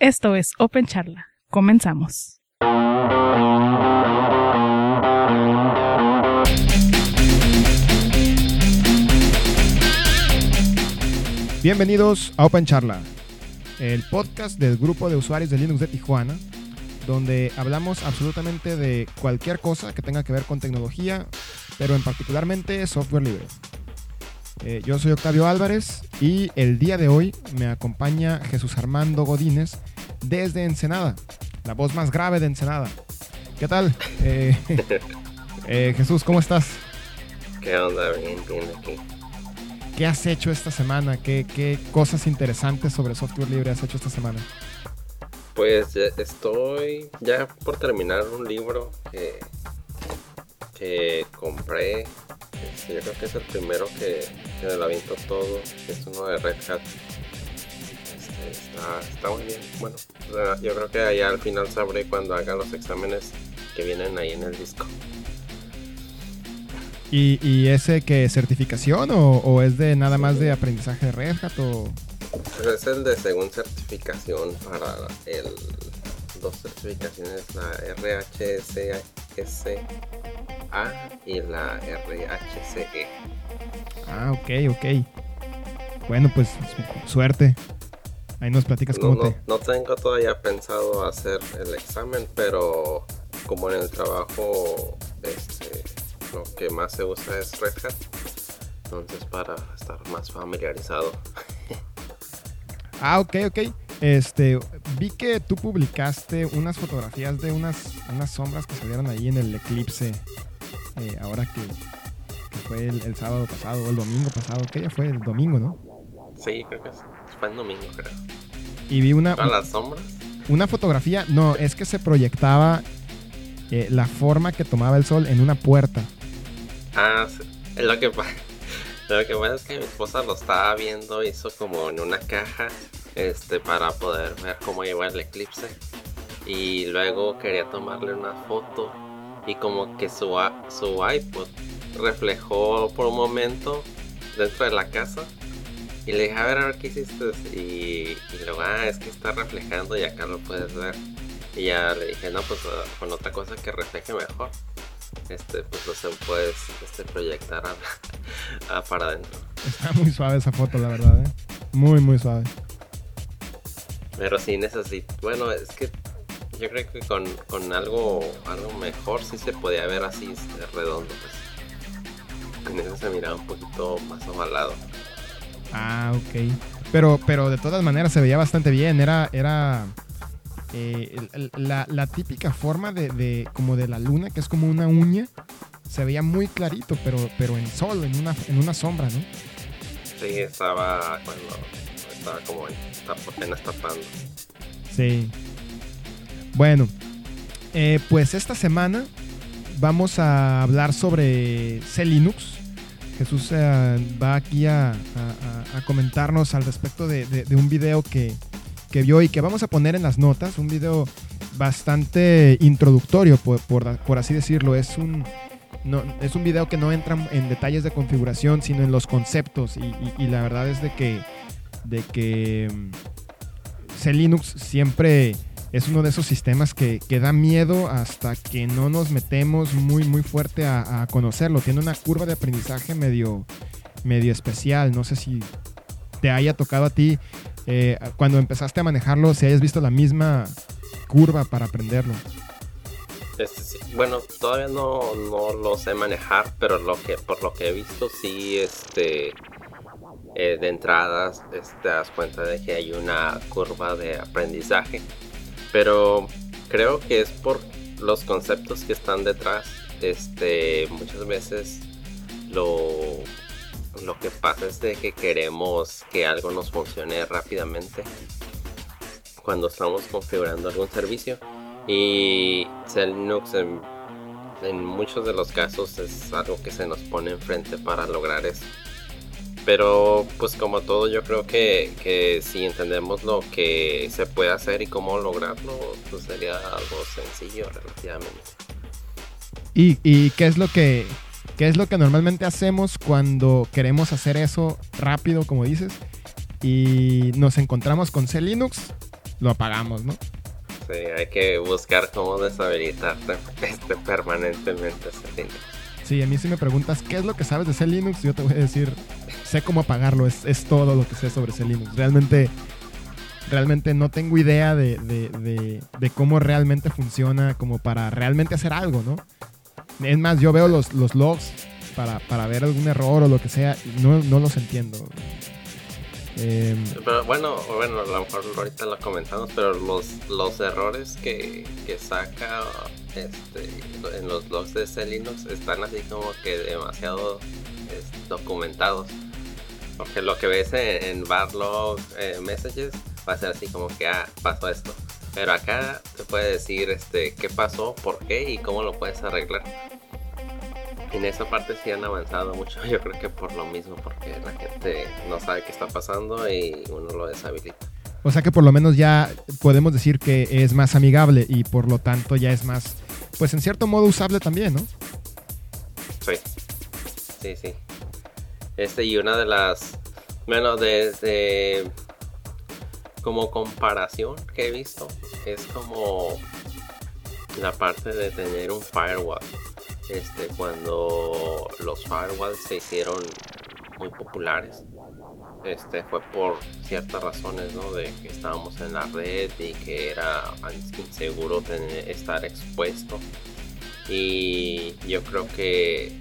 Esto es Open Charla. Comenzamos. Bienvenidos a Open Charla, el podcast del grupo de usuarios de Linux de Tijuana, donde hablamos absolutamente de cualquier cosa que tenga que ver con tecnología, pero en particularmente software libre. Eh, yo soy Octavio Álvarez y el día de hoy me acompaña Jesús Armando Godínez desde Ensenada, la voz más grave de Ensenada. ¿Qué tal? Eh, eh, Jesús, ¿cómo estás? ¿Qué onda? Bien, bien aquí. ¿Qué has hecho esta semana? ¿Qué, qué cosas interesantes sobre software libre has hecho esta semana? Pues estoy ya por terminar un libro que, que compré. Este, yo creo que es el primero que, que me lo aviento todo. Es uno de Red Hat. Este, está, está muy bien. Bueno, yo creo que allá al final sabré cuando haga los exámenes que vienen ahí en el disco. ¿Y, y ese que certificación o, o es de nada más de aprendizaje de Red Hat o...? Pues es el de según certificación para el dos certificaciones, la RHSA y la RHCE. Ah, ok, ok. Bueno, pues su- suerte. Ahí nos platicas No, cómo no, te... no tengo todavía pensado hacer el examen, pero como en el trabajo este, lo que más se usa es Red Hat, entonces para estar más familiarizado. Ah, ok, ok. Este, vi que tú publicaste unas fotografías de unas, unas sombras que salieron ahí en el eclipse. eh, ahora que, que fue el, el sábado pasado o el domingo pasado. ¿Qué día fue? El domingo, ¿no? Sí, creo que es- fue el domingo, creo. Y vi una, ¿A las sombras? una fotografía. No, es que se proyectaba eh, la forma que tomaba el sol en una puerta. Ah, sí. lo que pasa. Lo que pasa es que mi esposa lo estaba viendo, hizo como en una caja, este, para poder ver cómo iba el eclipse. Y luego quería tomarle una foto y como que su, su iPod reflejó por un momento dentro de la casa. Y le dije, a ver, a ver qué hiciste. Y, y luego, ah, es que está reflejando y acá lo puedes ver. Y ya le dije, no, pues ah, con otra cosa que refleje mejor este pues lo se puedes este, proyectar a- a para adentro Está muy suave esa foto, la verdad, ¿eh? Muy, muy suave. Pero sí necesito bueno es que yo creo que con, con algo algo mejor sí se podía ver así este, redondo pues en eso se miraba un poquito más ovalado Ah, ok. Pero, pero de todas maneras se veía bastante bien. Era, era eh, la, la típica forma de, de- como de la luna, que es como una uña. Se veía muy clarito, pero, pero en sol, en una, en una sombra, ¿no? sí estaba bueno como en- apenas tapando Sí. Bueno, eh, pues esta semana vamos a hablar sobre C Linux. Jesús eh, va aquí a, comentarnos al respecto de, un video que, que vio y que vamos a poner en las notas. Un video bastante introductorio, por, así decirlo. Es un, es un video que no entra en detalles de configuración, sino en los conceptos. Y, y- y la verdad es de que, de que mm, C Linux siempre es uno de esos sistemas que, que da miedo hasta que no nos metemos muy muy fuerte a, conocerlo. Tiene una curva de aprendizaje medio, medio especial. No sé si te haya tocado a ti eh, cuando empezaste a manejarlo, si hayas visto la misma curva para aprenderlo. Este, sí, bueno, todavía no, no lo sé manejar, pero lo que por lo que he visto sí, este, eh, de entradas, este, te das cuenta de que hay una curva de aprendizaje, pero creo que es por los conceptos que están detrás. Este, muchas veces lo, lo que pasa es de que queremos que algo nos funcione rápidamente cuando estamos configurando algún servicio. Y Linux en, en muchos de los casos es algo que se nos pone enfrente para lograr eso. Pero pues como todo yo creo que, que si entendemos lo que se puede hacer y cómo lograrlo, pues sería algo sencillo relativamente. ¿Y, y qué es lo que qué es lo que normalmente hacemos cuando queremos hacer eso rápido, como dices? Y nos encontramos con C Linux lo apagamos, ¿no? Sí, hay que buscar cómo deshabilitar este permanentemente ese Linux. Sí, a mí si me preguntas qué es lo que sabes de ese Linux, yo te voy a decir, sé cómo apagarlo, es, es todo lo que sé sobre ese Linux. Realmente, realmente no tengo idea de, de, de, de cómo realmente funciona como para realmente hacer algo, ¿no? Es más, yo veo los, los logs para, para ver algún error o lo que sea, y no, no los entiendo. Eh, Pero bueno, bueno, a lo mejor ahorita lo comentamos, pero los, los errores que, que saca este, en los logs de Linux están así como que demasiado es, documentados. Porque lo que ves en, en Barlog eh, Messages va a ser así como que, ah, pasó esto. Pero acá te puede decir este, qué pasó, por qué y cómo lo puedes arreglar. En esa parte sí han avanzado mucho, yo creo que por lo mismo, porque la gente no sabe qué está pasando y uno lo deshabilita. o sea que por lo menos ya podemos decir que es más amigable y por lo tanto ya es más, pues en cierto modo usable también, ¿no? Sí, sí, sí. Este y una de las, bueno, de, de- como comparación que he visto, es como la parte de tener un firewall. Este, cuando los firewalls se hicieron muy populares, este fue por ciertas razones, ¿no? De que estábamos en la red y que era inseguro tener, estar expuesto. Y yo creo que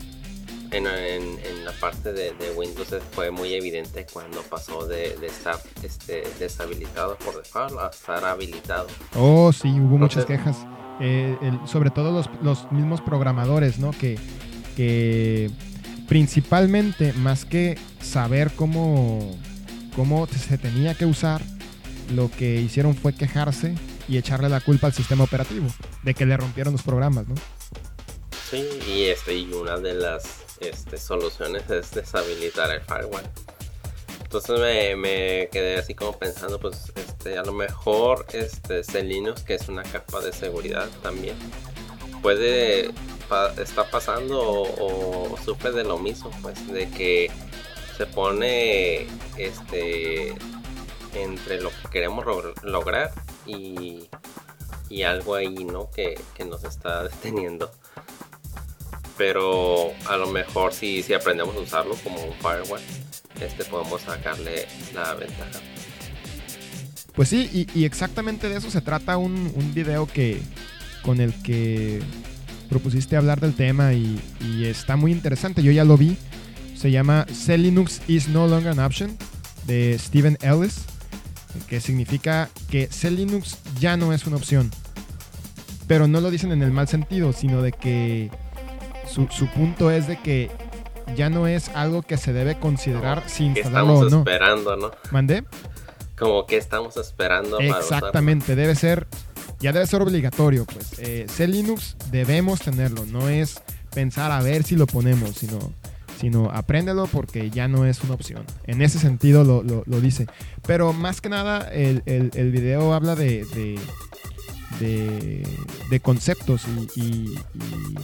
en, en- en la parte de, de Windows fue muy evidente cuando pasó de, de estar este, deshabilitado por default a estar habilitado. Oh, sí, hubo muchas quejas. Eh, el- sobre todo los, los mismos programadores, ¿no? Que, que principalmente, más que saber cómo, cómo se tenía que usar, lo que hicieron fue quejarse y echarle la culpa al sistema operativo de que le rompieron los programas, ¿no? Sí, y, este, y una de las este, soluciones es deshabilitar el firewall. Entonces me, quedé así como pensando, pues este, a lo mejor este, Linux, que es una capa de seguridad también, puede pa- está pasando o, o sufre de lo mismo, pues de que se pone este entre lo que queremos lograr y, y algo ahí, ¿no? Que, que nos está deteniendo. Pero a lo mejor si, si aprendemos a usarlo como un firewall, este podemos sacarle la ventaja. Pues sí, y, exactamente de eso se trata un, un video que con el que propusiste hablar del tema y, está muy interesante. Yo ya lo vi. Se llama Cell Linux is no longer an option de Stephen Ellis, que significa que Cell Linux ya no es una opción. Pero no lo dicen en el mal sentido, sino de que su, su punto es de que ya no es algo que se debe considerar si ¿Qué instalarlo o no. esperando, no? ¿Mandé? Como que estamos esperando para. Exactamente, debe ser, ya debe ser obligatorio, pues. Eh, C Linux debemos tenerlo, no es pensar a ver si lo ponemos, sino, sino apréndelo porque ya no es una opción. En ese sentido lo, lo- lo dice. Pero más que nada, el, el- el video habla de, de, de- de conceptos y, y- y-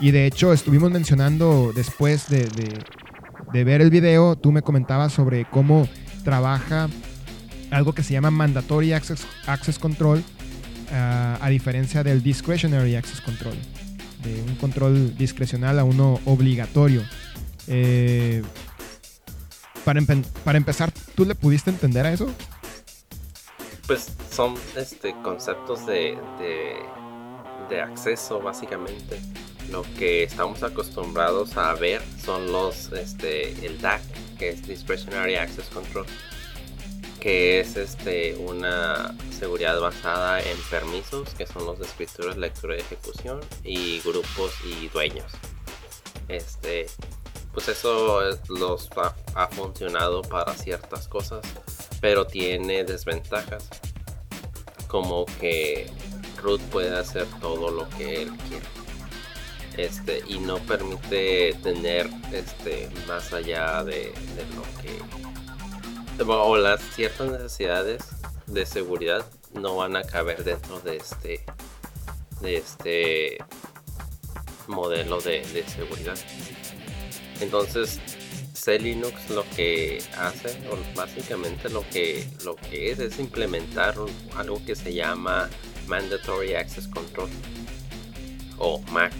y de hecho estuvimos mencionando después de, ver el video, tú me comentabas sobre cómo trabaja algo que se llama Mandatory Access, Control, ah, a diferencia del Discretionary Access Control, de un control discrecional a uno obligatorio. Eh, para, empe- para empezar, ¿tú le pudiste entender a eso? Pues son este conceptos de, de acceso básicamente. Lo que estamos acostumbrados a ver son los este el DAC, que es Discretionary Access Control, que es este una seguridad basada en permisos, que son los de escritura, lectura y ejecución, y grupos y dueños. Este, pues eso es- los ha, ha funcionado para ciertas cosas, pero tiene desventajas, como que root puede hacer todo lo que él quiere. Este, y no permite tener este más allá de, lo que o las ciertas necesidades de seguridad no van a caber dentro de este de este modelo de, de seguridad entonces C Linux lo que hace, o básicamente lo que, lo que es, es implementar algo que se llama Mandatory Access Control o MAC.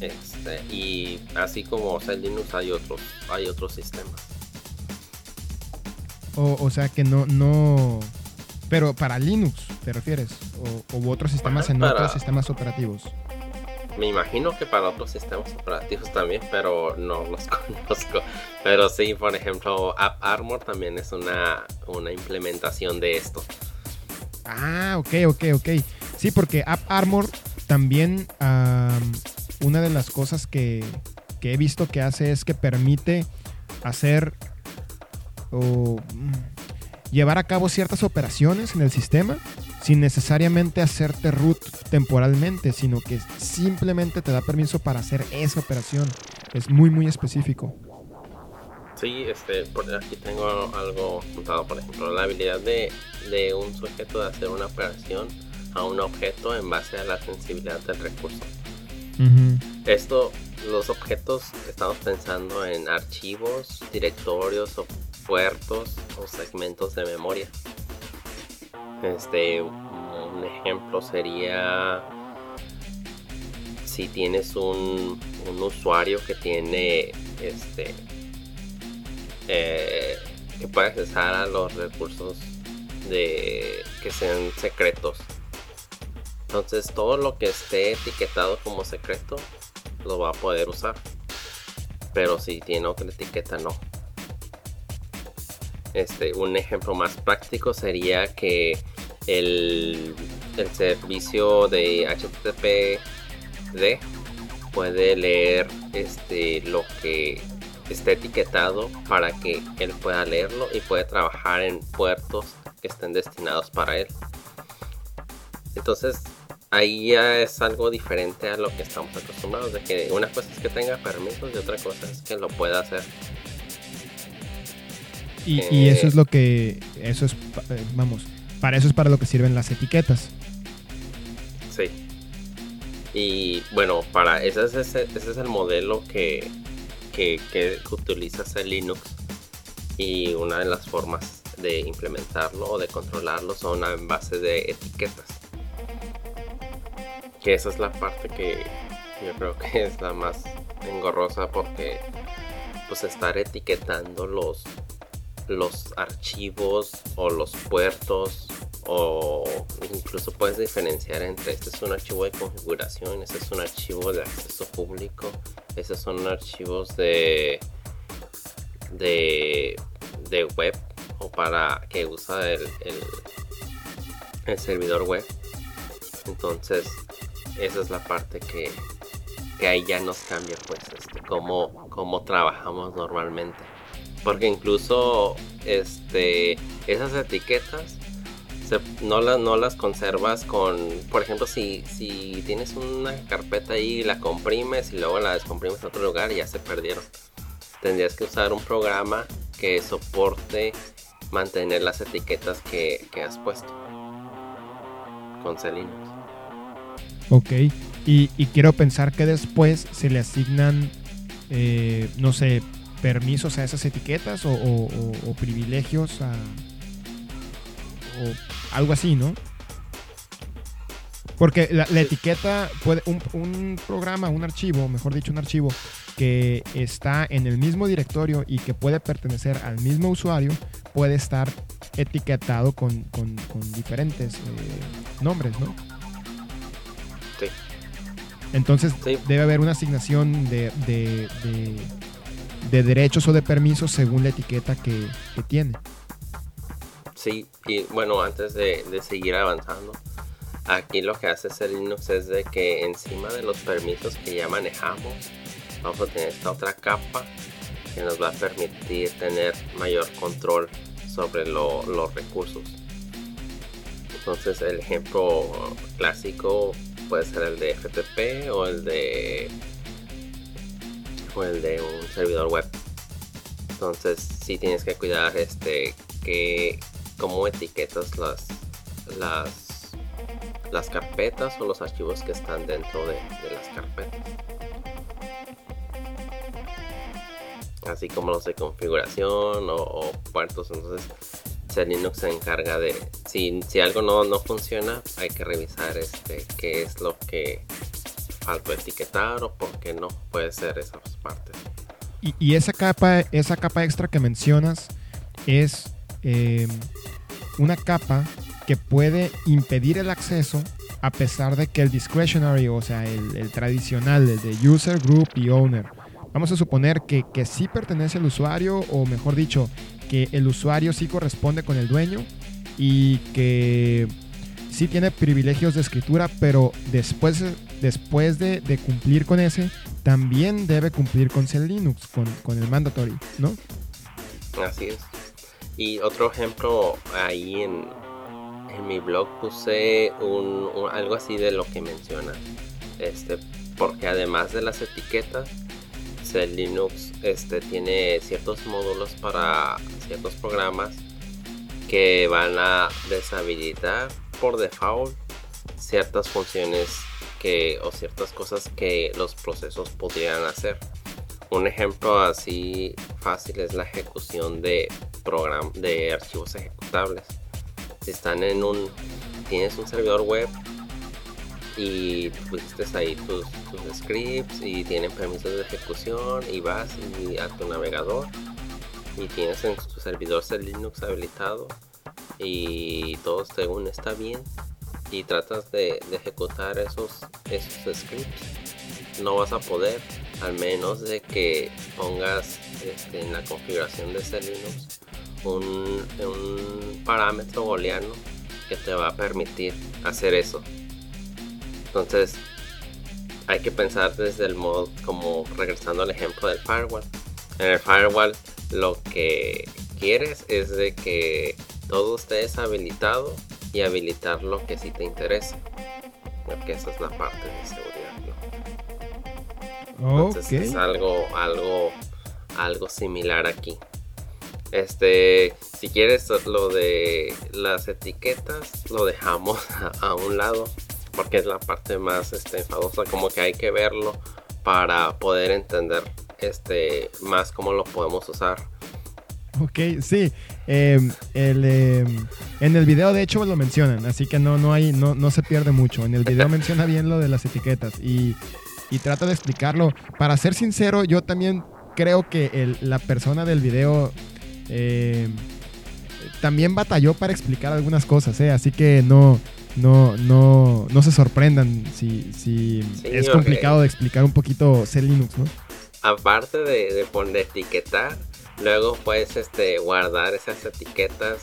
Este, y así como C Linux hay otros, hay otros sistemas. O, o sea que no, no. Pero para Linux, ¿te refieres? O, u otros sistemas en para- otros sistemas operativos. Me imagino que para otros sistemas operativos también, pero no los conozco. Pero sí, por ejemplo, App Armor también es una, una implementación de esto. Ah, ok, ok, ok. Sí, porque App Armor también am, una de las cosas que, que he visto que hace es que permite hacer o mm, llevar a cabo ciertas operaciones en el sistema sin necesariamente hacerte root temporalmente, sino que simplemente te da permiso para hacer esa operación. Es muy, muy específico. Sí, este, por aquí tengo algo apuntado, por ejemplo, la habilidad de, de un sujeto de hacer una operación a un objeto en base a la sensibilidad del recurso. Esto, los objetos, estamos pensando en archivos, directorios o puertos o segmentos de memoria. Este, un ejemplo sería si tienes un, un usuario que tiene este eh, que puede accesar a los recursos de que sean secretos. Entonces todo lo que esté etiquetado como secreto lo va a poder usar. Pero si tiene otra etiqueta no. Este, un ejemplo más práctico sería que el, el servicio de HTTPD puede leer este, lo que esté etiquetado para que él pueda leerlo y puede trabajar en puertos que estén destinados para él. Entonces ahí ya es algo diferente a lo que estamos acostumbrados, de que una cosa es que tenga permisos y otra cosa es que lo pueda hacer. Y, y eso Eh. es lo que, eso es, eh, vamos, para eso es para lo que sirven las etiquetas. Sí. Y bueno, para ese es, ese, ese es el modelo que, que, que utiliza C Linux. Y una de las formas de implementarlo o de controlarlo son en base de etiquetas. Que esa es la parte que yo creo que es la más engorrosa porque pues estar etiquetando los los archivos o los puertos o incluso puedes diferenciar entre este es un archivo de configuración, este es un archivo de acceso público, estos son archivos de de, de web o para que usa el, el, el servidor web. Entonces, esa es la parte que, que ahí ya nos cambia pues este, cómo, trabajamos normalmente. Porque incluso este, esas etiquetas no, las no las conservas con, por ejemplo, si, si tienes una carpeta ahí y la comprimes y luego la descomprimes en otro lugar, ya se perdieron. Tendrías que usar un programa que soporte mantener las etiquetas que, que has puesto con Linux. Ok. Y, y quiero pensar que después se le asignan, eh, no sé, permisos a esas etiquetas o, privilegios a. o algo así, ¿no? Porque la, etiqueta puede. Un, un programa, un archivo, mejor dicho, un archivo que está en el mismo directorio y que puede pertenecer al mismo usuario, puede estar etiquetado con, con- con diferentes eh, nombres, ¿no? Entonces Sí. debe haber una asignación de, de- de- de derechos o de permisos según la etiqueta que, que tiene. Sí, y bueno, antes de, de seguir avanzando, aquí lo que hace C Linux es de que encima de los permisos que ya manejamos, vamos a tener esta otra capa que nos va a permitir tener mayor control sobre lo- los recursos. Entonces el ejemplo clásico puede ser el de FTP o el de o el de un servidor web. Entonces sí tienes que cuidar este que cómo etiquetas las las las carpetas o los archivos que están dentro de, las carpetas. así como los de configuración o, puertos. Entonces, Linux se encarga de, si, si algo no, no funciona, hay que revisar este qué es lo que falta etiquetar o por qué no puede ser esas partes. Y, esa capa, esa capa extra que mencionas es eh, una capa que puede impedir el acceso a pesar de que el discretionary, o sea, el, tradicional, el de user, group y owner, vamos a suponer que, que sí pertenece al usuario, o mejor dicho, que el usuario sí corresponde con el dueño y que sí tiene privilegios de escritura, pero después, después de, cumplir con ese, también debe cumplir con C Linux, con, con el mandatory, ¿no? Así es. Y otro ejemplo ahí en, en mi blog puse un, algo así de lo que menciona. Este, porque además de las etiquetas, Linux este, tiene ciertos módulos para ciertos programas que van a deshabilitar por default ciertas funciones que o ciertas cosas que los procesos podrían hacer. Un ejemplo así fácil es la ejecución de program de archivos ejecutables si están en un, tienes un servidor web y pusiste ahí tus, scripts y tienen permisos de ejecución y vas y a tu navegador y tienes en tu servidor Linux habilitado y todo según está bien y tratas de, ejecutar esos, esos scripts no vas a poder al menos de que pongas este, en la configuración de ese Linux un, parámetro booleano que te va a permitir hacer eso. Entonces, hay que pensar desde el modo, como regresando al ejemplo del firewall. En el firewall, lo que quieres es de que todo esté deshabilitado y habilitar lo que sí te interesa. Porque esa es la parte de seguridad. Entonces es algo, algo, algo similar aquí. Este, si quieres lo de las etiquetas, lo dejamos a, un lado porque es la parte más este, enfadosa, como que hay que verlo para poder entender este más cómo lo podemos usar. Ok, sí. Em, em, en el video de hecho lo mencionan, así que no, no, hay, no, no se pierde mucho. En el video menciona bien lo de las etiquetas y, y trata de explicarlo. Para ser sincero, yo también creo que la persona del video eh, también batalló para explicar algunas cosas, ¿eh? así que no, no, no, no se sorprendan si, si es complicado de explicar un poquito C Linux, ¿no? Aparte de, poner etiquetar, luego puedes este, guardar esas etiquetas,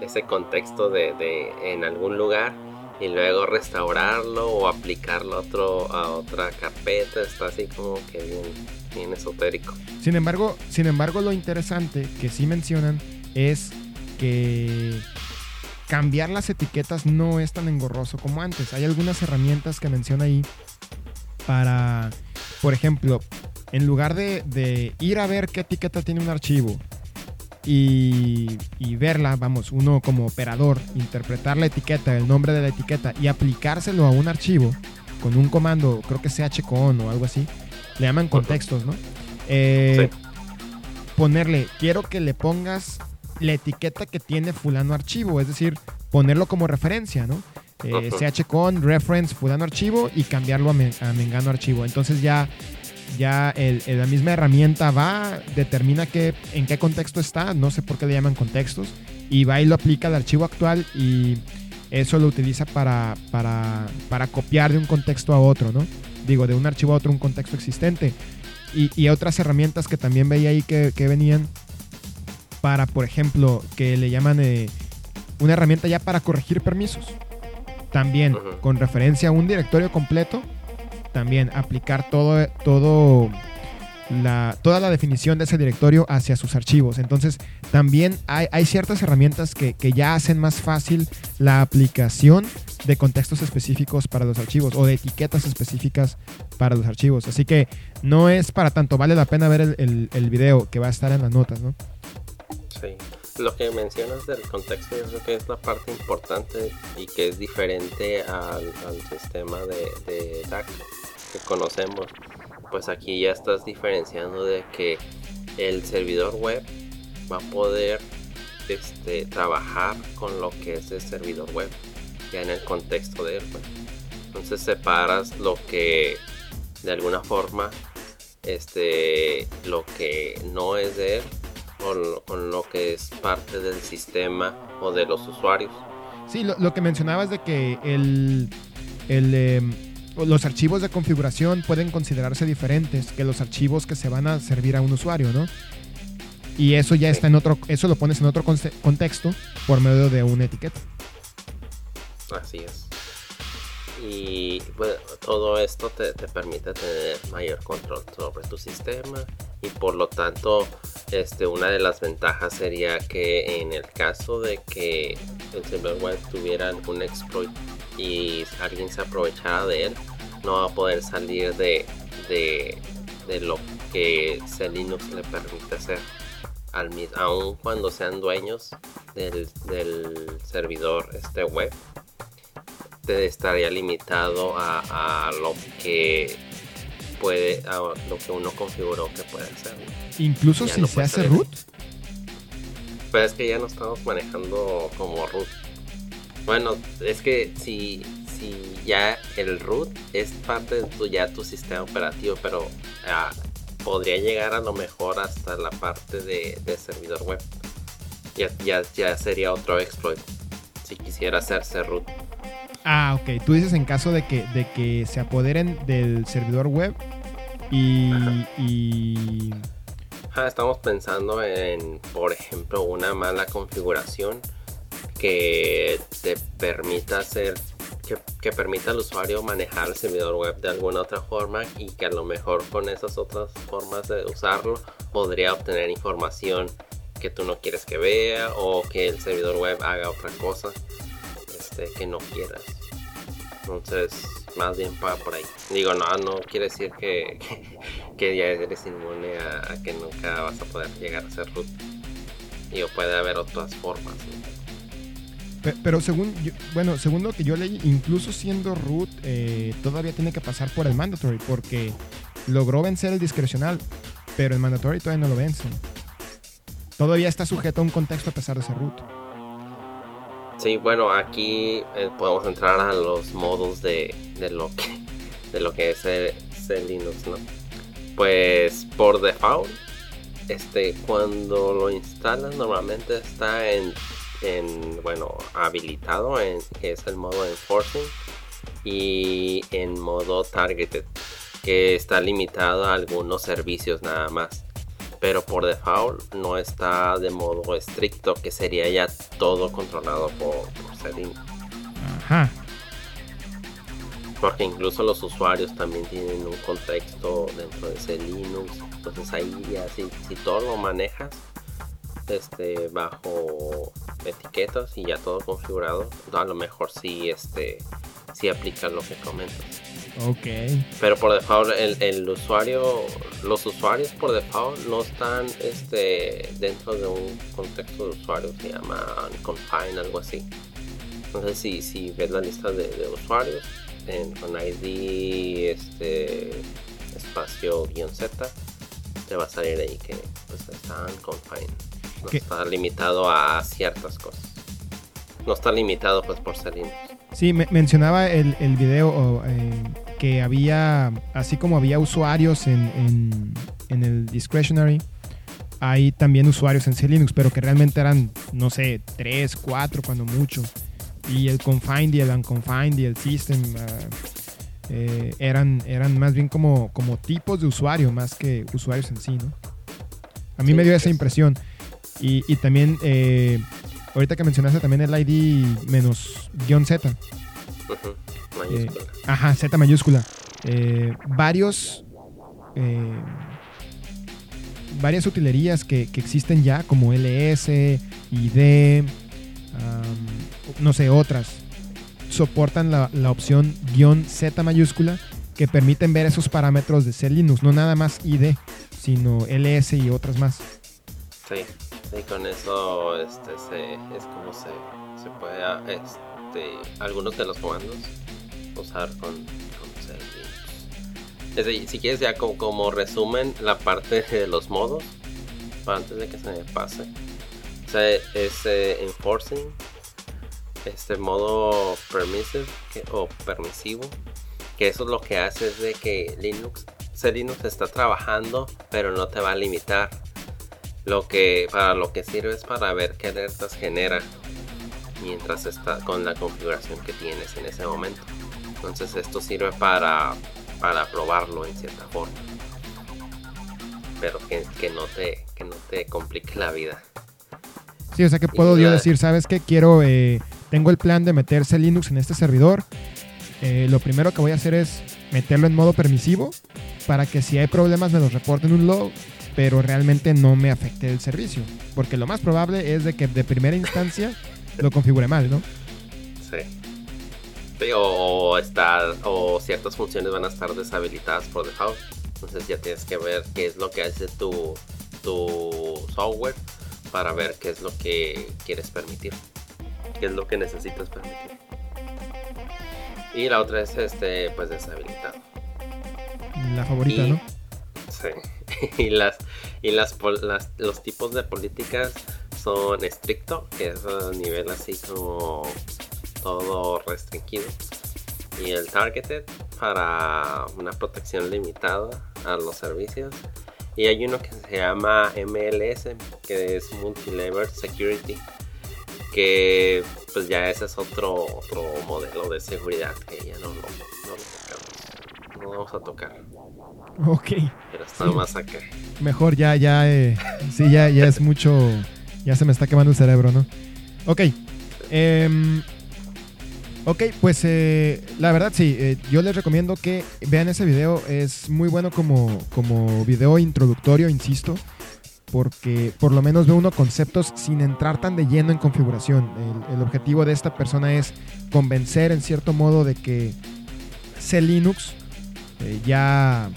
ese contexto de, en algún lugar y luego restaurarlo o aplicarlo a, otro, a otra carpeta. Está así como que bien, bien esotérico. Sin embargo, sin embargo, lo interesante que sí mencionan es que cambiar las etiquetas no es tan engorroso como antes. Hay algunas herramientas que menciona ahí para, por ejemplo, en lugar de, ir a ver qué etiqueta tiene un archivo y, y, verla, vamos, uno como operador, interpretar la etiqueta, el nombre de la etiqueta y aplicárselo a un archivo con un comando, creo que chcon o algo así, le llaman contextos, ¿no? Eh, ponerle, quiero que le pongas la etiqueta que tiene fulano archivo, es decir, ponerlo como referencia, ¿no? Eh, chcon, reference, fulano archivo y cambiarlo a, mengano archivo. Entonces ya, ya la misma herramienta va, determina que, en qué contexto está, no sé por qué le llaman contextos, y va y lo aplica al archivo actual y eso lo utiliza para, para, para copiar de un contexto a otro, ¿no? digo, de un archivo a otro un contexto existente. Y, otras herramientas que también veía ahí que, venían para, por ejemplo, que le llaman eh, una herramienta ya para corregir permisos. También con referencia a un directorio completo, también aplicar todo, todo la, toda la definición de ese directorio hacia sus archivos. Entonces, también hay, ciertas herramientas que, ya hacen más fácil la aplicación de contextos específicos para los archivos o de etiquetas específicas para los archivos. Así que no es para tanto, vale la pena ver el, el, video que va a estar en las notas, ¿no? Sí. Lo que mencionas del contexto yo creo que es la parte importante y que es diferente al, sistema de, de DAC que conocemos pues aquí ya estás diferenciando de que el servidor web va a poder este, trabajar con lo que es el servidor web, ya en el contexto de él. Pues. Entonces separas lo que de alguna forma este lo que no es de él con, lo que es parte del sistema o de los usuarios. Sí, lo, que mencionabas de que el, em, los archivos de configuración pueden considerarse diferentes que los archivos que se van a servir a un usuario, ¿no? Y eso ya está en otro, eso lo pones en otro contexto por medio de una etiqueta. Así es. Y bueno, todo esto te, te, permite tener mayor control sobre tu sistema y por lo tanto este, una de las ventajas sería que en el caso de que el server web tuviera algún exploit y alguien se aprovechara de él, no va a poder salir de, de, de lo que Linux le permite hacer. Al, aun cuando sean dueños del, servidor este web estaría limitado a, lo que puede a lo que uno configuró que puede hacer incluso si se hace root pues es que ya no estamos manejando como root bueno es que si si ya el root es parte de tu, ya tu sistema operativo pero ah, podría llegar a lo mejor hasta la parte de, servidor web. Ya, ya, ya, sería otro exploit si quisiera hacerse root. Ah, ok. Tú dices en caso de que, de que se apoderen del servidor web y... y... estamos pensando en, por ejemplo, una mala configuración que te permita hacer que, permita al usuario manejar el servidor web de alguna otra forma y que a lo mejor con esas otras formas de usarlo podría obtener información que tú no quieres que vea o que el servidor web haga otra cosa este, que no quieras. Entonces, más bien para por ahí. Digo, no, no quiere decir que, que, ya eres inmune a, que nunca vas a poder llegar a ser root. Digo, puede haber otras formas. Pero según, bueno, según lo que yo leí, incluso siendo root, eh, todavía tiene que pasar por el mandatory porque logró vencer el discrecional, pero el mandatory todavía no lo vence. Todavía está sujeto a un contexto a pesar de ser root. Sí, bueno, aquí eh, podemos entrar a los modos de, lo que de lo que es el, Linux, ¿no? Pues por default, este, cuando lo instalas normalmente está en en, bueno, habilitado, en, que es el modo enforcing, y en modo targeted, que está limitado a algunos servicios nada más. Pero por default no está de modo estricto, que sería ya todo controlado por, por Ajá. Porque incluso los usuarios también tienen un contexto dentro de ese Linux. Entonces ahí ya si, si todo lo manejas este, bajo etiquetas y ya todo configurado, a lo mejor sí, este, sí aplica lo que comentas. Ok. Pero por default, el, el, usuario, los usuarios por default no están este, dentro de un contexto de usuario, se llama confine, algo así. Entonces, si, si ves la lista de, usuarios en, con ID este, espacio guion Z, te va a salir ahí que pues, están está limitado a ciertas cosas. No está limitado pues por ser Linux. Sí, mencionaba el, el video eh, que había, así como había usuarios en, en, el discretionary, hay también usuarios en C Linux, pero que realmente eran, no sé, 3, 4 cuando mucho. Y el confined y el unconfined y el system ah, eh, eran, eran más bien como, como tipos de usuario más que usuarios en sí, ¿no? A mí me dio esa impresión. Y, también, eh, ahorita que mencionaste también el ID menos guion Z. Eh, ajá, Z mayúscula. Eh, varios. varias utilerías que, existen ya, como LS, ID, no sé, otras, soportan la, la opción guion Z mayúscula que permiten ver esos parámetros de C Linux, no nada más ID, sino LS y otras más. Sí. Y con eso este, se, es como se, se puede, ah, este, algunos de los comandos usar con, con si quieres ya como, resumen la parte de los modos, antes de que se me pase. O es eh, enforcing, este modo permissive o permisivo, que eso es lo que hace es de que Linux, ese Linux está trabajando, pero no te va a limitar. Lo que para lo que sirve es para ver qué alertas genera mientras está con la configuración que tienes en ese momento. Entonces esto sirve para, para probarlo en cierta forma. Pero que, no te, que no te complique la vida. Sí, o sea que puedo yo decir, ¿sabes qué? Quiero, eh, tengo el plan de meterse Linux en este servidor. Eh, lo primero que voy a hacer es meterlo en modo permisivo para que si hay problemas me los reporten un log, pero realmente no me afecte el servicio. Porque lo más probable es de que de primera instancia lo configure mal, ¿no? Sí. o, o ciertas funciones van a estar deshabilitadas por default. Entonces ya tienes que ver qué es lo que hace tu, tu software para ver qué es lo que quieres permitir, qué es lo que necesitas permitir. Y la otra es este, pues deshabilitado. La favorita, ¿no? Sí. y las y las, los tipos de políticas son estricto, que es a nivel así como todo restringido. Y el targeted para una protección limitada a los servicios y hay uno que se llama MLS, que es Multilevel Security, que pues ya ese es otro, otro modelo de seguridad que ya no tocamos. No vamos a tocar. Ok. Pero está más acá. Mejor ya, ya, eh, sí, ya, ya es mucho, ya se me está quemando el cerebro, ¿no? Ok. Eh, Ok, pues eh, la verdad sí, eh, yo les recomiendo que vean ese video, es muy bueno como, como video introductorio, insisto, porque por lo menos ve uno conceptos sin entrar tan de lleno en configuración. El, objetivo de esta persona es convencer en cierto modo de que C Linux eh, ya,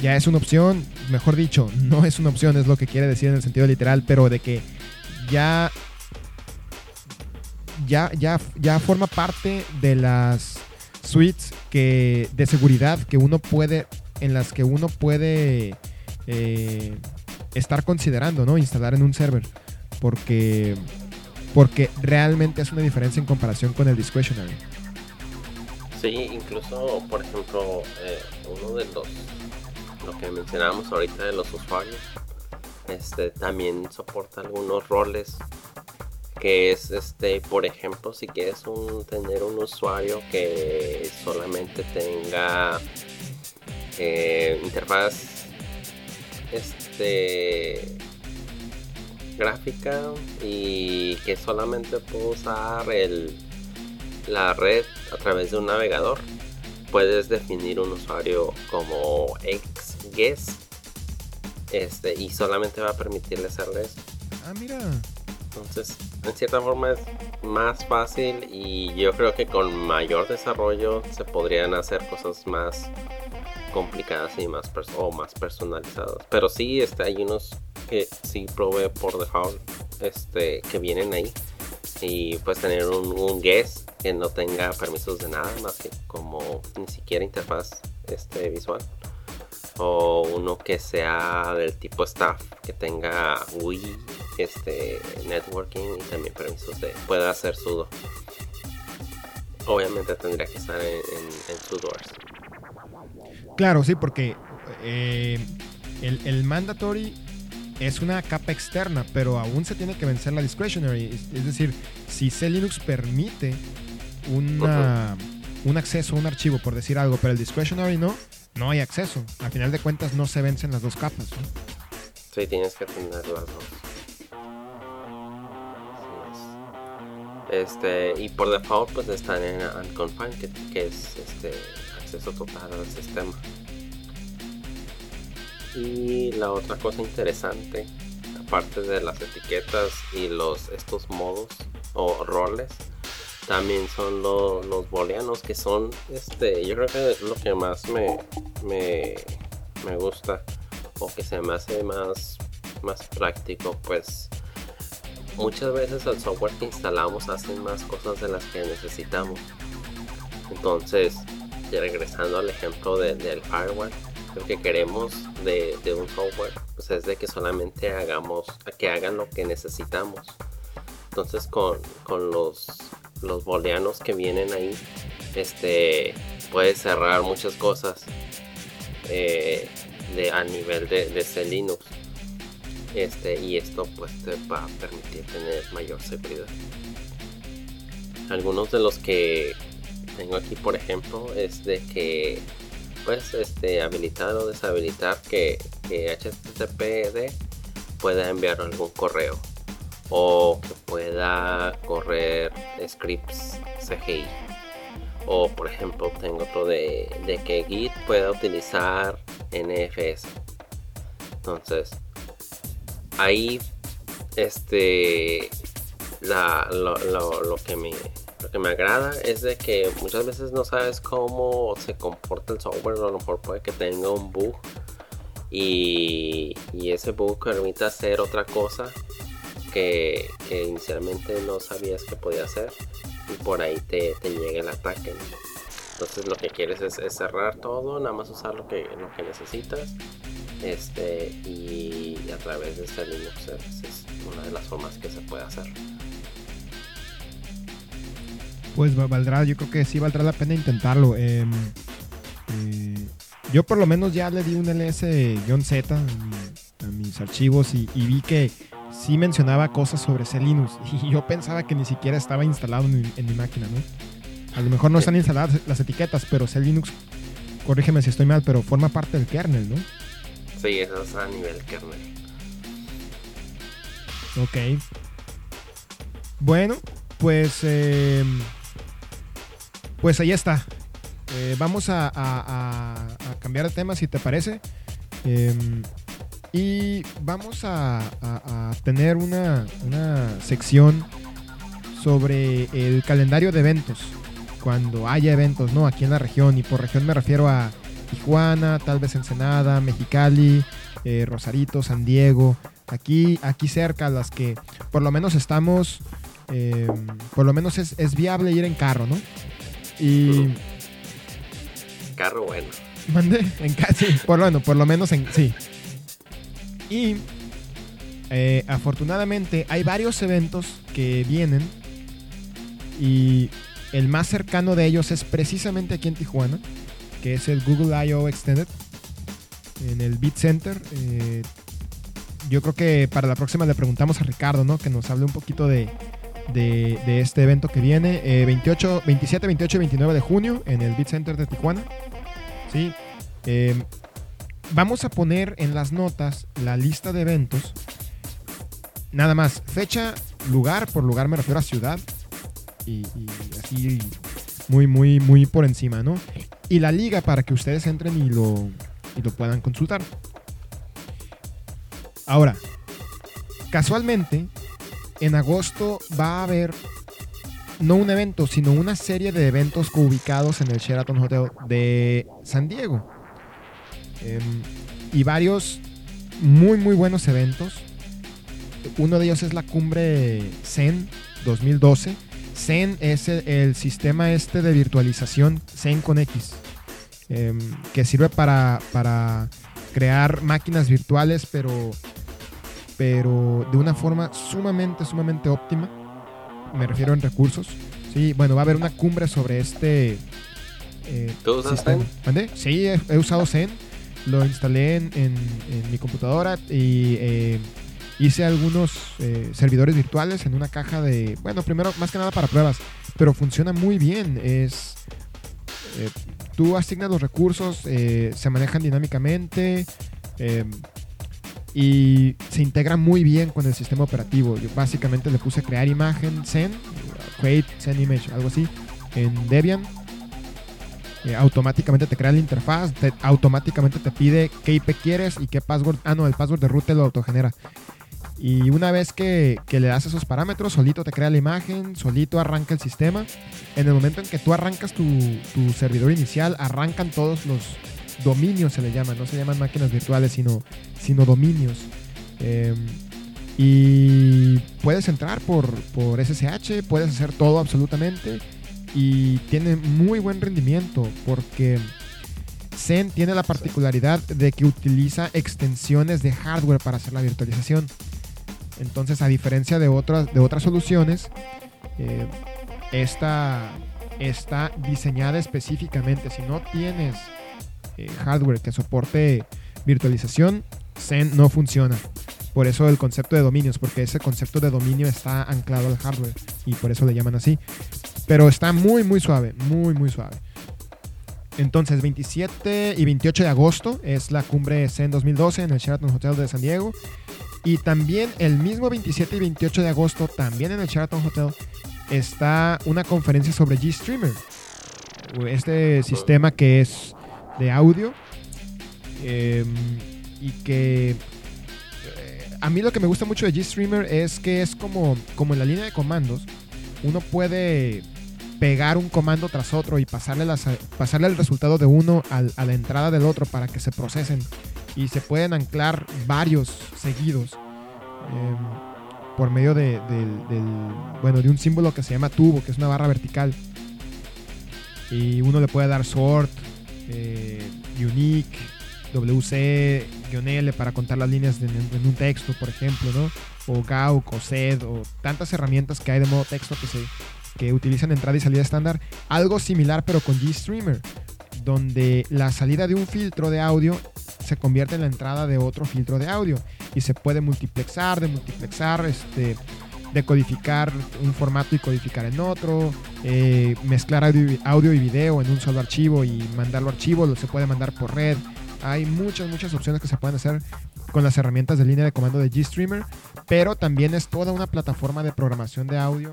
ya es una opción, mejor dicho, no es una opción, es lo que quiere decir en el sentido literal, pero de que ya ya, ya, ya forma parte de las suites que, de seguridad que uno puede, en las que uno puede eh, estar considerando, ¿no? Instalar en un server. Porque, porque realmente es una diferencia en comparación con el discretionary. Sí, incluso, por ejemplo, eh, uno de los, lo que mencionábamos ahorita de los usuarios, este, también soporta algunos roles que es este por ejemplo si quieres un, tener un usuario que solamente tenga eh, interfaz este gráfica y que solamente puede usar el, la red a través de un navegador puedes definir un usuario como xguest este y solamente va a permitirle hacerle eso ah mira entonces, en cierta forma es más fácil y yo creo que con mayor desarrollo se podrían hacer cosas más complicadas y más o más personalizadas. Pero sí, este, hay unos que sí provee por default este, que vienen ahí. Y puedes tener un, un guest que no tenga permisos de nada más que como ni siquiera interfaz este, visual o uno que sea del tipo staff, que tenga Wii, este, networking y también permisos de pueda hacer sudo. Obviamente tendría que estar en, en, sudoers. Claro, sí, porque eh, el, el, mandatory es una capa externa, pero aún se tiene que vencer la discretionary. Es, decir, si C Linux permite una, un acceso a un archivo, por decir algo, pero el discretionary no, no hay acceso. Al final de cuentas no se vencen las dos capas. ¿no? Sí, tienes que tener las dos. Este, y por default pues están en Unconfined, que, que es este acceso total al sistema. Y la otra cosa interesante, aparte de las etiquetas y los estos modos o roles, también son los booleanos que son este yo creo que es lo que más me, me, me gusta o que se me hace más más práctico pues muchas veces el software que instalamos hace más cosas de las que necesitamos entonces regresando al ejemplo del firewall lo que queremos de, un software pues es de que solamente hagamos, que hagan lo que necesitamos. Entonces con, los, los booleanos que vienen ahí, este, puedes cerrar muchas cosas eh, de, a nivel de, de Linux. Este, y esto pues te va a permitir tener mayor seguridad. Algunos de los que tengo aquí por ejemplo es de que pues este habilitar o deshabilitar que, que HTTPD pueda enviar algún correo o que pueda correr scripts CGI o por ejemplo tengo otro de, de que Git pueda utilizar NFS entonces ahí este lo, que me lo que me agrada es de que muchas veces no sabes cómo se comporta el software a lo mejor puede que tenga un bug y, ese bug permite hacer otra cosa que, inicialmente no sabías que podía hacer y por ahí te, te llega el ataque entonces lo que quieres es, cerrar todo nada más usar lo que, lo que necesitas este y a través de este Linux es, una de las formas que se puede hacer. Pues valdrá yo creo que sí valdrá la pena intentarlo em, eh, yo por lo menos ya le di un ls-z a, mis archivos y, vi que sí mencionaba cosas sobre C Linux y yo pensaba que ni siquiera estaba instalado en, en mi máquina no a lo mejor no están instaladas las etiquetas pero C Linux corrígeme si estoy mal pero forma parte del kernel no Sí, eso es a nivel kernel. Ok. Bueno, pues. Eh, pues ahí está. Eh, vamos a, cambiar de tema si te parece. Em, y vamos a, tener una, una, sección sobre el calendario de eventos. Cuando haya eventos, ¿no? Aquí en la región. Y por región me refiero a Tijuana, tal vez Ensenada, Mexicali, eh, Rosarito, San Diego, aquí, aquí cerca, las que por lo menos estamos, eh, por lo menos es, viable ir en carro, ¿no? Y... Carro bueno. Mande, en sí, por, bueno, por lo menos en... Sí. Y eh, afortunadamente hay varios eventos que vienen y el más cercano de ellos es precisamente aquí en Tijuana que es el Google I.O. Extended en el Beat Center. Eh, yo creo que para la próxima le preguntamos a Ricardo, ¿no? Que nos hable un poquito de, este evento que viene. 28, 27, 28 y 29 de junio en el Beat Center de Tijuana. Sí. Eh, vamos a poner en las notas la lista de eventos. Nada más, fecha, lugar, por lugar me refiero a ciudad. Y, así muy, muy, muy por encima, ¿no? Y la liga para que ustedes entren y lo, y lo puedan consultar. Ahora, casualmente, en agosto va a haber no un evento, sino una serie de eventos ubicados en el Sheraton Hotel de San Diego. Em, y varios muy, muy buenos eventos. Uno de ellos es la cumbre Zen 2012 Zen es el, sistema este de virtualización Zen con X, em, que sirve para, para, crear máquinas virtuales, pero, pero de una forma sumamente, sumamente óptima. Me refiero en recursos. Sí, bueno, va a haber una cumbre sobre este eh, ¿Tú usas Zen? Sí, he, usado Zen. Lo instalé en, mi computadora y eh, hice algunos eh, servidores virtuales en una caja de, bueno, primero más que nada para pruebas, pero funciona muy bien. Es, eh, tú asignas los recursos, se manejan dinámicamente y se integra muy bien con el sistema operativo. Yo básicamente le puse crear imagen Zen, create Zen image, algo así, en Debian. Automáticamente te crea la interfaz, automáticamente te pide qué IP quieres y qué password. Ah, no, el password de root te lo autogenera. Y una vez que, le das esos parámetros, solito te crea la imagen, solito arranca el sistema. En el momento en que tú arrancas tu, servidor inicial, arrancan todos los dominios, se le llaman. No se llaman máquinas virtuales, sino, sino dominios. Em, y puedes entrar por, por SSH, puedes hacer todo absolutamente. Y tiene muy buen rendimiento porque Zen tiene la particularidad de que utiliza extensiones de hardware para hacer la virtualización. Entonces, a diferencia de otras, de otras soluciones, eh, esta está diseñada específicamente. Si no tienes eh, hardware que soporte virtualización, Zen no funciona. Por eso el concepto de dominios, porque ese concepto de dominio está anclado al hardware y por eso le llaman así. Pero está muy, muy suave, muy, muy suave. Entonces, 27 y 28 de agosto es la cumbre Zen 2012 en el Sheraton Hotel de San Diego. Y también el mismo 27 y 28 de agosto, también en el Sheraton Hotel, está una conferencia sobre GStreamer. Este sistema que es de audio em, y que eh, a mí lo que me gusta mucho de GStreamer es que es como, como en la línea de comandos. Uno puede pegar un comando tras otro y pasarle, el resultado de uno a la entrada del otro para que se procesen y se pueden anclar varios seguidos em, por medio de, bueno, de un símbolo que se llama tubo, que es una barra vertical. Y uno le puede dar sort, eh, unique, WC-L para contar las líneas en, un texto, por ejemplo, ¿no? O Gauk o SED o tantas herramientas que hay de modo texto que se que utilizan entrada y salida estándar. Algo similar pero con GStreamer, donde la salida de un filtro de audio se convierte en la entrada de otro filtro de audio y se puede multiplexar, demultiplexar, este, decodificar un formato y codificar en otro, eh, mezclar audio, y video en un solo archivo y mandarlo archivo, se puede mandar por red. Hay muchas, muchas opciones que se pueden hacer con las herramientas de línea de comando de GStreamer, pero también es toda una plataforma de programación de audio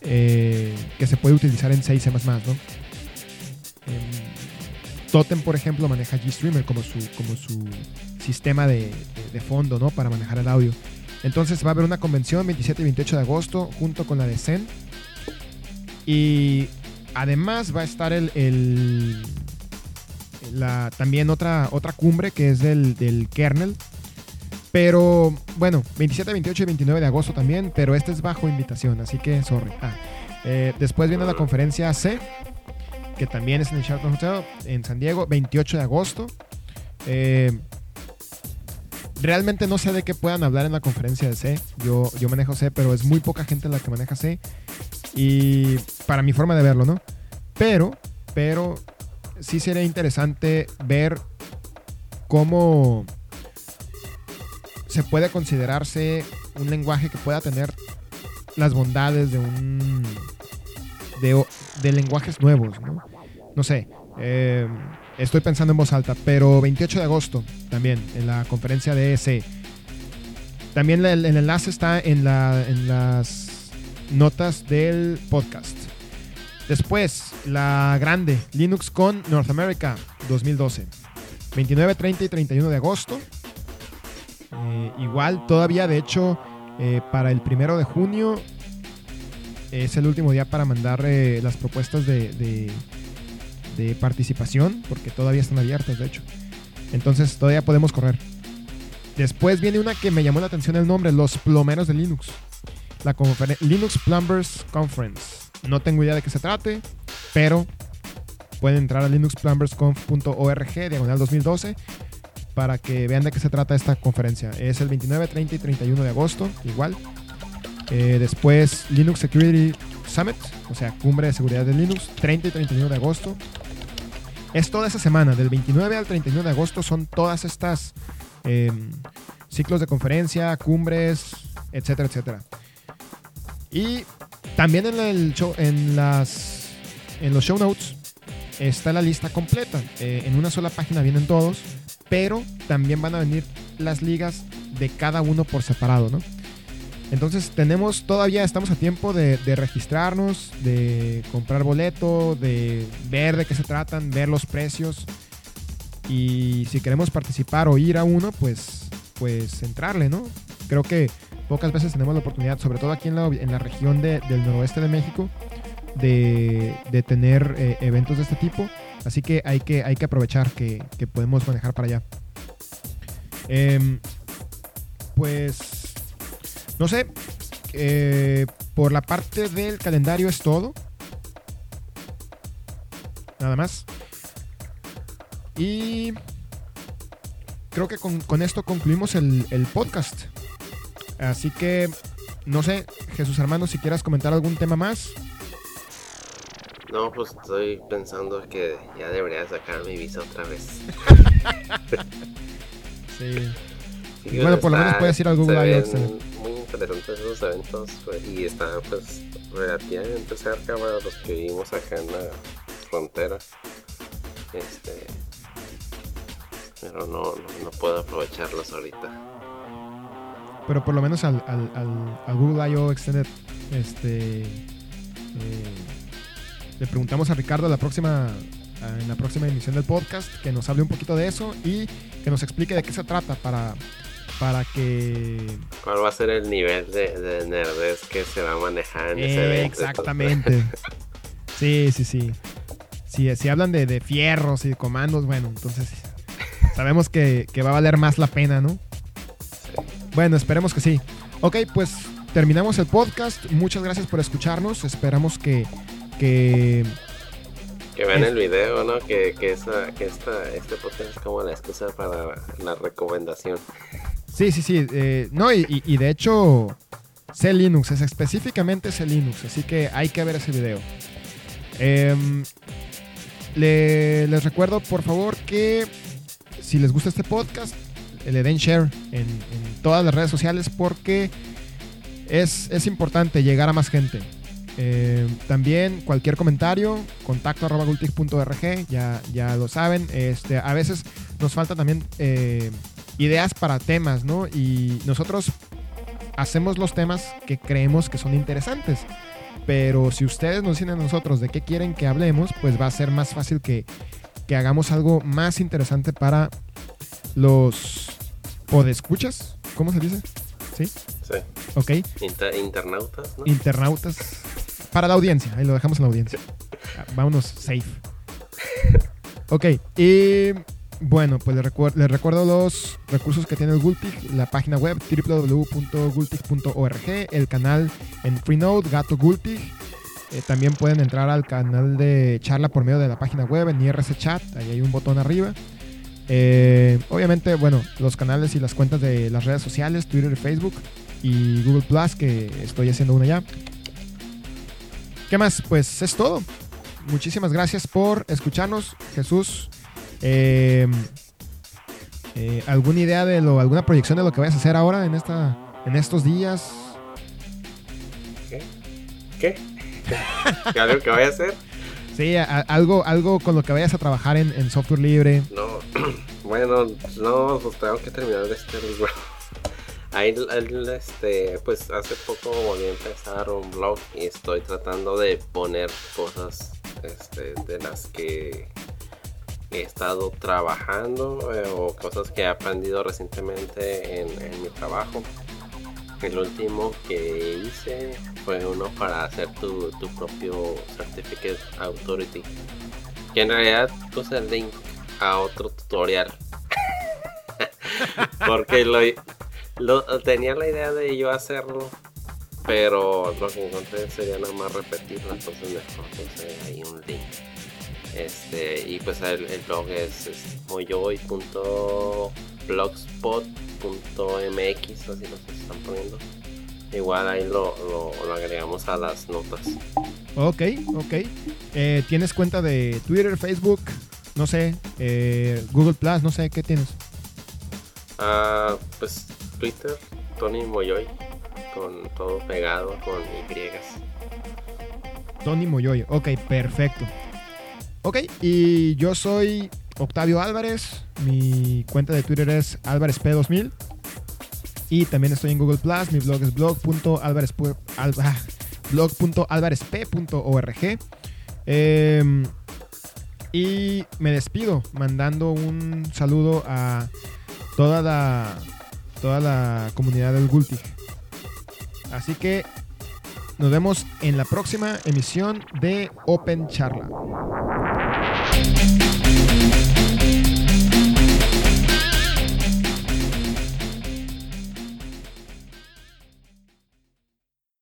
eh, que se puede utilizar en 6 más, ¿no? Em, Totem, por ejemplo, maneja GStreamer como su, como su sistema de, fondo, ¿no? Para manejar el audio. Entonces va a haber una convención 27 y 28 de agosto junto con la de Zen. Y además va a estar el, la, también otra, otra cumbre que es del, del kernel. Pero bueno, 27, 28 y 29 de agosto también, pero este es bajo invitación, así que sorry. Ah, eh, después viene la conferencia C, que también es en el Sheraton Hotel en San Diego, 28 de agosto. Eh, realmente no sé de qué puedan hablar en la conferencia de C. Yo, yo manejo C, pero es muy poca gente la que maneja C. Y para mi forma de verlo, ¿no? Pero, pero sí sería interesante ver cómo se puede considerarse un lenguaje que pueda tener las bondades de un de, lenguajes nuevos, ¿no? No sé, eh, estoy pensando en voz alta, pero 28 de agosto también, en la conferencia de ESE. También el, enlace está en, la, en las notas del podcast. Después, la grande, Linux con North America 2012. 29, 30 y 31 de agosto. Eh, igual, todavía, de hecho, eh, para el primero de junio es el último día para mandar eh, las propuestas de, participación, porque todavía están abiertas, de hecho. Entonces todavía podemos correr. Después viene una que me llamó la atención el nombre, los plomeros de Linux. La Linux Plumbers Conference. No tengo idea de qué se trate, pero pueden entrar a linuxplumbersconf.org, diagonal 2012, para que vean de qué se trata esta conferencia. Es el 29, 30 y 31 de agosto, igual. Eh, después Linux Security Summit, o sea, cumbre de seguridad de Linux, 30 y 31 de agosto. Es toda esa semana, del 29 al 31 de agosto son todas estas em, ciclos de conferencia, cumbres, etcétera, etcétera. Y también en, el show, en, las, en los show notes está la lista completa. Eh, en una sola página vienen todos, pero también van a venir las ligas de cada uno por separado, ¿no? Entonces tenemos todavía, estamos a tiempo de, registrarnos, de comprar boleto, de ver de qué se tratan, ver los precios. Y si queremos participar o ir a uno, pues, pues entrarle, ¿no? Creo que pocas veces tenemos la oportunidad, sobre todo aquí en la, en la región del noroeste de México, de, tener eh, eventos de este tipo. Así que hay que, hay que aprovechar que, podemos manejar para allá. Em, pues no sé, eh, por la parte del calendario es todo. Nada más. y creo que con, con esto concluimos el, el podcast. Así que, no sé, Jesús Hermano, si quieras comentar algún tema más. No, pues estoy pensando que ya debería sacar mi visa otra vez. Sí. Bueno, por lo menos puedes ir al Google se ven excelente. Muy interesantes esos eventos y están pues relativamente cerca para los que vivimos acá en la frontera. Este. Pero no, no, no puedo aprovecharlos ahorita. Pero por lo menos al, al, al- al Google I.O. Extended, este, eh, le preguntamos a Ricardo la próxima, en la próxima emisión del podcast que nos hable un poquito de eso y que nos explique de qué se trata para, para que... ¿Cuál va a ser el nivel de, de nerdez que se va a manejar en ese evento? exactamente. Sí, sí, sí. Si, si hablan de, de fierros y de comandos, bueno, entonces sabemos que, que va a valer más la pena, ¿no? Bueno, esperemos que sí. Ok, pues terminamos el podcast. Muchas gracias por escucharnos. Esperamos que, que Que vean Es- el video, ¿no? Que, que, esa, que esta, este podcast es como la excusa para la recomendación. Sí, sí, sí. eh, no, y, y- y de hecho, C Linux, es específicamente C Linux, así que hay que ver ese video. Em, le- les recuerdo, por favor, que si les gusta este podcast, le den share en, en todas las redes sociales porque es, es importante llegar a más gente. Eh, también cualquier comentario, contacto arroba gultig.org, ya, ya lo saben. Este, a veces nos falta también eh, ideas para temas, ¿no? Y nosotros hacemos los temas que creemos que son interesantes. Pero si ustedes nos dicen a nosotros de qué quieren que hablemos, pues va a ser más fácil que, que hagamos algo más interesante para los podescuchas. ¿Cómo se dice? ¿Sí? Sí. Ok. Inter- internautas, ¿no? Internautas. Para la audiencia. Ahí lo dejamos en la audiencia. Vámonos safe. Ok. Y bueno, pues les, recuer- les recuerdo los recursos que tiene el Gultig. La página web www.gultig.org. El canal en Freenode, Gato Gultig. Eh, también pueden entrar al canal de charla por medio de la página web en IRC Chat. Ahí hay un botón arriba. Eh, obviamente, bueno, los canales y las cuentas de las redes sociales, Twitter y Facebook y Google Plus, que estoy haciendo una ya. ¿Qué más? Pues es todo. Muchísimas gracias por escucharnos, Jesús. Eh, eh, ¿Alguna idea de lo, alguna proyección de lo que vayas a hacer ahora en esta, en estos días? ¿Qué? ¿Que ¿Algo que vaya a hacer? Sí, a- algo, algo con lo que vayas a trabajar en, en software libre. No. bueno, no, pues tengo que terminar de este libro. Ahí, este, pues hace poco volví a empezar un blog y estoy tratando de poner cosas este, de las que he estado trabajando eh, o cosas que he aprendido recientemente en, en mi trabajo. El último que hice fue uno para hacer tu, tu propio Certificate Authority. Que en realidad puse el link a otro tutorial. Porque lo, lo- tenía la idea de yo hacerlo. Pero lo que encontré sería nada más repetirlo. Entonces mejor puse ahí un link. Este, y pues el, el blog es, es moyoy.blogspot.mx, así lo están poniendo. Igual ahí lo, lo, lo agregamos a las notas. Ok, ok. Eh, ¿Tienes cuenta de Twitter, Facebook? No sé, eh, Google Plus, no sé, ¿qué tienes? Ah, pues Twitter, Tony Moyoy, con todo pegado, con Y. Tony Moyoy. Ok, perfecto. Ok, y yo soy Octavio Álvarez. Mi cuenta de Twitter es álvarezp2000. Y también estoy en Google Plus. Mi blog es blog.álvarez- al- ah, blog.álvarezp.org. Em, y me despido mandando un saludo a toda la, toda la comunidad del Gultig. Así que nos vemos en la próxima emisión de Open Charla.